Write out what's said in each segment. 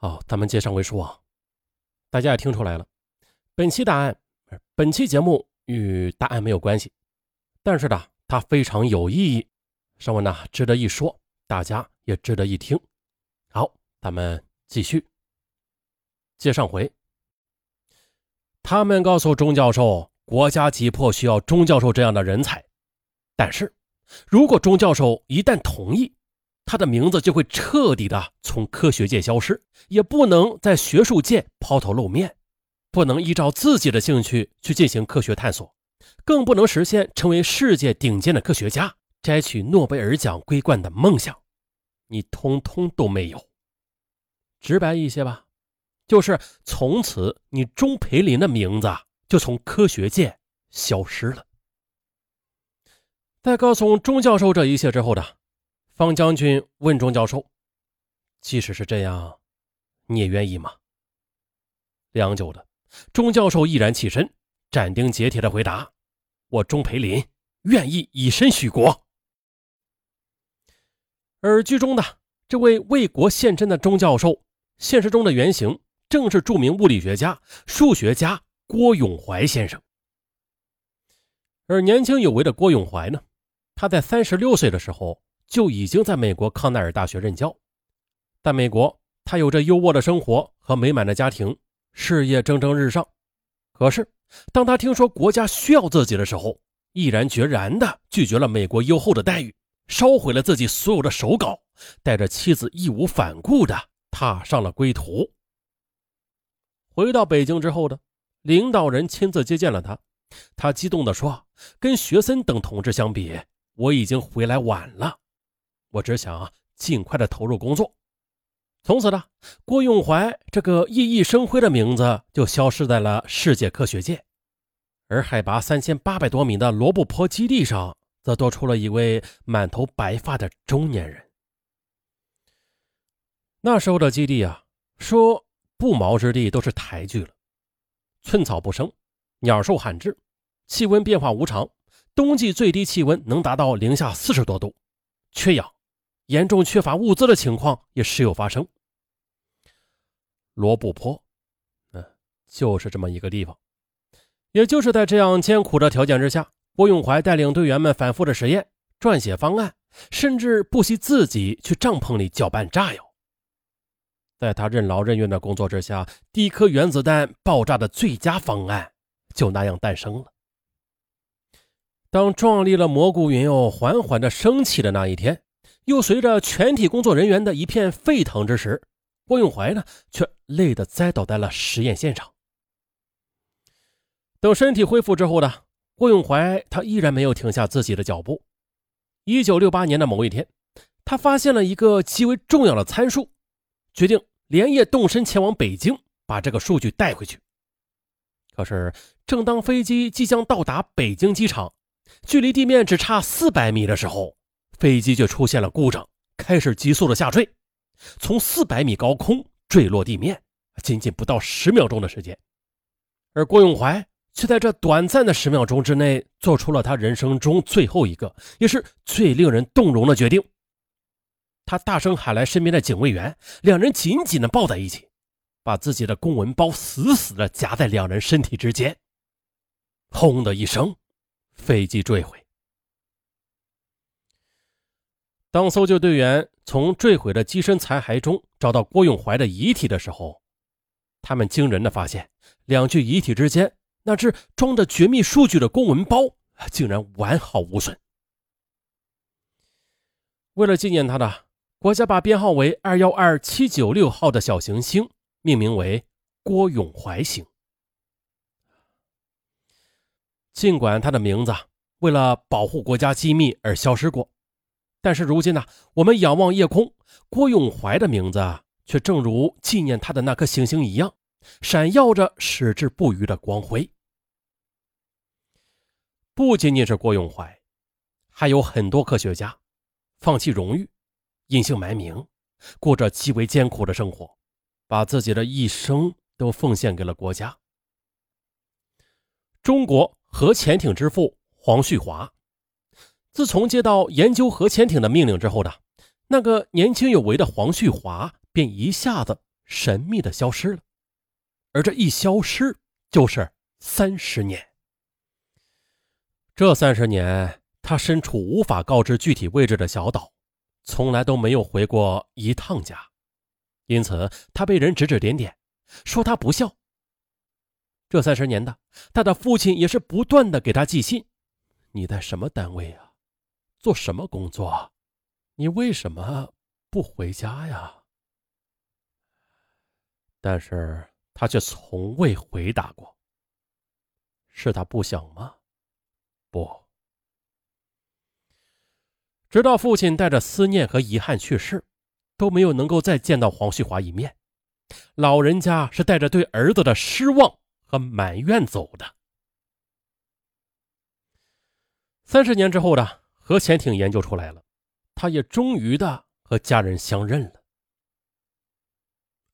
好，咱们接上回书啊。大家也听出来了，本期答案，本期节目与答案没有关系，但是呢，它非常有意义，上文呢值得一说，大家也值得一听。好，咱们继续。接上回，他们告诉钟教授，国家急迫需要钟教授这样的人才，但是如果钟教授一旦同意，他的名字就会彻底的从科学界消失，也不能在学术界抛头露面，不能依照自己的兴趣去进行科学探索，更不能实现成为世界顶尖的科学家、摘取诺贝尔奖桂冠的梦想。你通通都没有。直白一些吧，就是从此你钟培林的名字就从科学界消失了。在告诉钟教授这一切之后的。方将军问钟教授：“即使是这样，你也愿意吗？”良久的，钟教授毅然起身，斩钉截铁的回答：“我钟培林愿意以身许国。”而剧中的这位为国献身的钟教授，现实中的原型正是著名物理学家、数学家郭永怀先生。而年轻有为的郭永怀呢，他在三十六岁的时候。就已经在美国康奈尔大学任教，在美国，他有着优渥的生活和美满的家庭，事业蒸蒸日上。可是，当他听说国家需要自己的时候，毅然决然地拒绝了美国优厚的待遇，烧毁了自己所有的手稿，带着妻子义无反顾地踏上了归途。回到北京之后的领导人亲自接见了他，他激动地说：“跟学森等同志相比，我已经回来晚了。”我只想尽快的投入工作，从此呢，郭永怀这个熠熠生辉的名字就消失在了世界科学界，而海拔三千八百多米的罗布泊基地上，则多出了一位满头白发的中年人。那时候的基地啊，说不毛之地都是抬举了，寸草不生，鸟兽罕至，气温变化无常，冬季最低气温能达到零下四十多度，缺氧。严重缺乏物资的情况也时有发生。罗布泊，嗯，就是这么一个地方。也就是在这样艰苦的条件之下，郭永怀带领队员们反复的实验、撰写方案，甚至不惜自己去帐篷里搅拌炸药。在他任劳任怨的工作之下，第一颗原子弹爆炸的最佳方案就那样诞生了。当壮丽的蘑菇云又缓缓的升起的那一天。又随着全体工作人员的一片沸腾之时，郭永怀呢却累得栽倒在了实验现场。等身体恢复之后呢，郭永怀他依然没有停下自己的脚步。一九六八年的某一天，他发现了一个极为重要的参数，决定连夜动身前往北京，把这个数据带回去。可是，正当飞机即将到达北京机场，距离地面只差四百米的时候，飞机就出现了故障，开始急速的下坠，从四百米高空坠落地面，仅仅不到十秒钟的时间。而郭永怀却在这短暂的十秒钟之内，做出了他人生中最后一个，也是最令人动容的决定。他大声喊来身边的警卫员，两人紧紧的抱在一起，把自己的公文包死死的夹在两人身体之间。轰的一声，飞机坠毁。当搜救队员从坠毁的机身残骸中找到郭永怀的遗体的时候，他们惊人的发现，两具遗体之间那只装着绝密数据的公文包竟然完好无损。为了纪念他的，国家把编号为二幺二七九六号的小行星命名为郭永怀星。尽管他的名字为了保护国家机密而消失过。但是如今呢，我们仰望夜空，郭永怀的名字却正如纪念他的那颗行星一样，闪耀着矢志不渝的光辉。不仅仅是郭永怀，还有很多科学家放弃荣誉，隐姓埋名，过着极为艰苦的生活，把自己的一生都奉献给了国家。中国核潜艇之父黄旭华。自从接到研究核潜艇的命令之后呢那个年轻有为的黄旭华，便一下子神秘的消失了，而这一消失就是三十年。这三十年，他身处无法告知具体位置的小岛，从来都没有回过一趟家，因此他被人指指点点，说他不孝。这三十年的，他的父亲也是不断的给他寄信：“你在什么单位啊？做什么工作？你为什么不回家呀？”但是他却从未回答过。是他不想吗？不。直到父亲带着思念和遗憾去世，都没有能够再见到黄旭华一面。老人家是带着对儿子的失望。和埋怨走的。三十年之后的核潜艇研究出来了，他也终于的和家人相认了。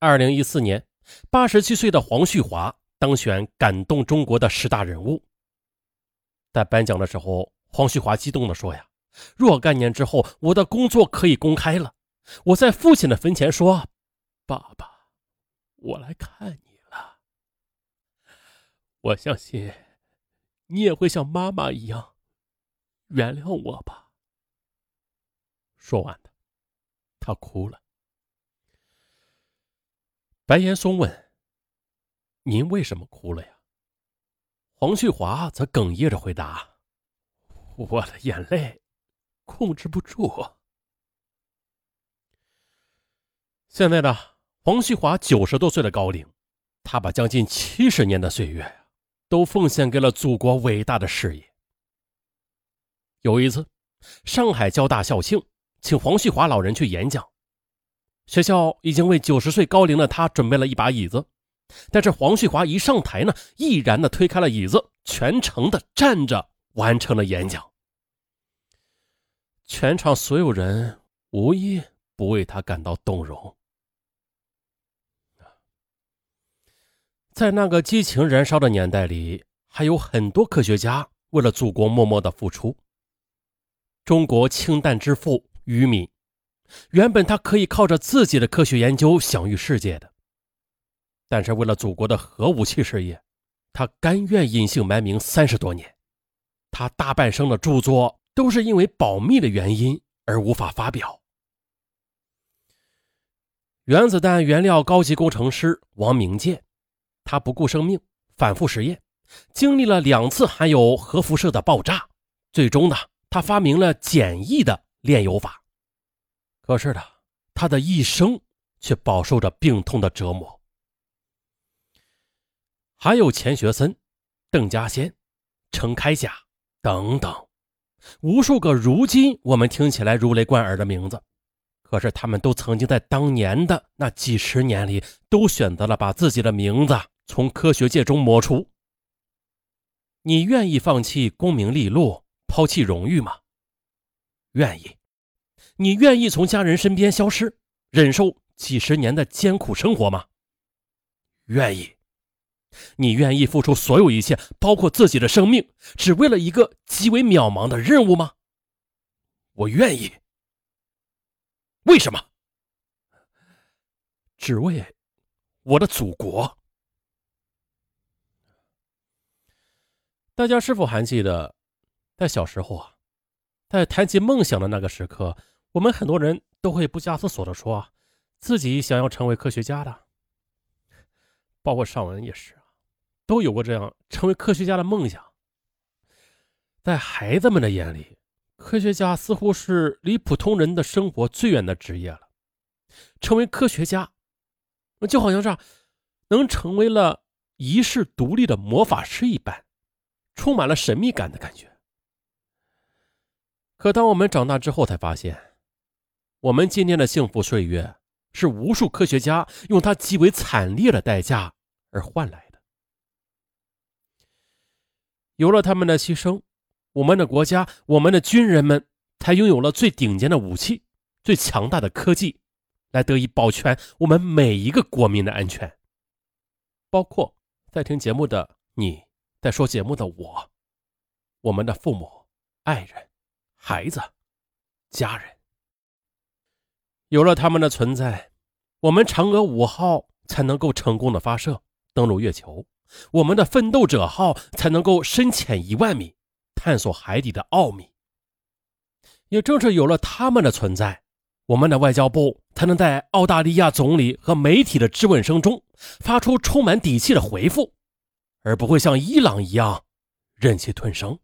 二零一四年，八十七岁的黄旭华当选感动中国的十大人物。在颁奖的时候，黄旭华激动的说：“呀，若干年之后，我的工作可以公开了。我在父亲的坟前说，爸爸，我来看你了。”我相信，你也会像妈妈一样原谅我吧。说完的，他哭了。白岩松问：“您为什么哭了呀？”黄旭华则哽咽着回答：“我的眼泪控制不住。”现在的黄旭华九十多岁的高龄，他把将近七十年的岁月。都奉献给了祖国伟大的事业。有一次，上海交大校庆，请黄旭华老人去演讲。学校已经为九十岁高龄的他准备了一把椅子，但是黄旭华一上台呢，毅然的推开了椅子，全程的站着完成了演讲。全场所有人无一不为他感到动容。在那个激情燃烧的年代里，还有很多科学家为了祖国默默的付出。中国氢弹之父于敏，原本他可以靠着自己的科学研究享誉世界的，但是为了祖国的核武器事业，他甘愿隐姓埋名三十多年。他大半生的著作都是因为保密的原因而无法发表。原子弹原料高级工程师王明建。他不顾生命，反复实验，经历了两次含有核辐射的爆炸，最终呢，他发明了简易的炼油法。可是呢，他的一生却饱受着病痛的折磨。还有钱学森、邓稼先、程开甲等等，无数个如今我们听起来如雷贯耳的名字。可是他们都曾经在当年的那几十年里，都选择了把自己的名字。从科学界中抹除，你愿意放弃功名利禄，抛弃荣誉吗？愿意。你愿意从家人身边消失，忍受几十年的艰苦生活吗？愿意。你愿意付出所有一切，包括自己的生命，只为了一个极为渺茫的任务吗？我愿意。为什么？只为我的祖国。大家是否还记得，在小时候啊，在谈及梦想的那个时刻，我们很多人都会不加思索的说，自己想要成为科学家的。包括尚文也是啊，都有过这样成为科学家的梦想。在孩子们的眼里，科学家似乎是离普通人的生活最远的职业了。成为科学家，就好像是能成为了一世独立的魔法师一般。充满了神秘感的感觉。可当我们长大之后，才发现，我们今天的幸福岁月是无数科学家用他极为惨烈的代价而换来的。有了他们的牺牲，我们的国家、我们的军人们才拥有了最顶尖的武器、最强大的科技，来得以保全我们每一个国民的安全，包括在听节目的你。在说节目的我，我们的父母、爱人、孩子、家人，有了他们的存在，我们嫦娥五号才能够成功的发射登陆月球，我们的奋斗者号才能够深潜一万米，探索海底的奥秘。也正是有了他们的存在，我们的外交部才能在澳大利亚总理和媒体的质问声中发出充满底气的回复，而不会像伊朗一样忍气吞声。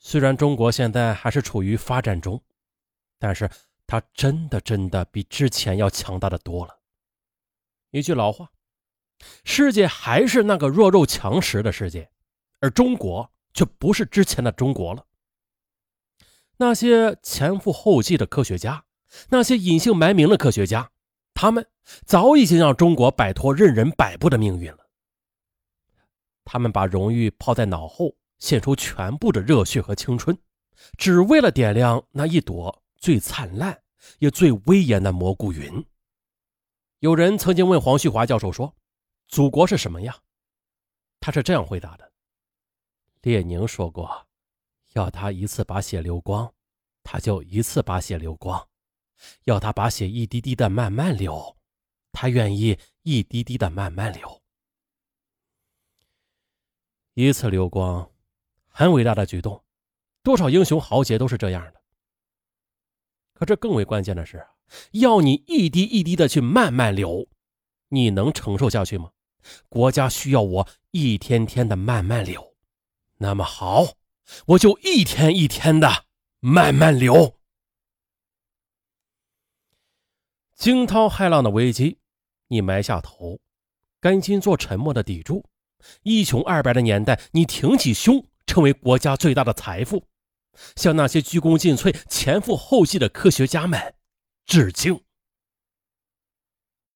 虽然中国现在还是处于发展中，但是。它真的真的比之前要强大的多了。一句老话，世界还是那个弱肉强食的世界，而中国却不是之前的中国了。那些前赴后继的科学家，那些隐姓埋名的科学家，他们早已经让中国摆脱任人摆布的命运了。他们把荣誉抛在脑后，献出全部的热血和青春，只为了点亮那一朵。最灿烂也最威严的蘑菇云。有人曾经问黄旭华教授说：“祖国是什么呀？”他是这样回答的：“列宁说过，要他一次把血流光，他就一次把血流光；要他把血一滴滴的慢慢流，他愿意一滴滴的慢慢流。一次流光，很伟大的举动，多少英雄豪杰都是这样的。”可这更为关键的是，要你一滴一滴的去慢慢流，你能承受下去吗？国家需要我一天天的慢慢流，那么好，我就一天一天的慢慢流。惊涛骇浪的危机，你埋下头，甘心做沉默的砥柱；一穷二白的年代，你挺起胸，成为国家最大的财富。向那些鞠躬尽瘁、前赴后继的科学家们致敬。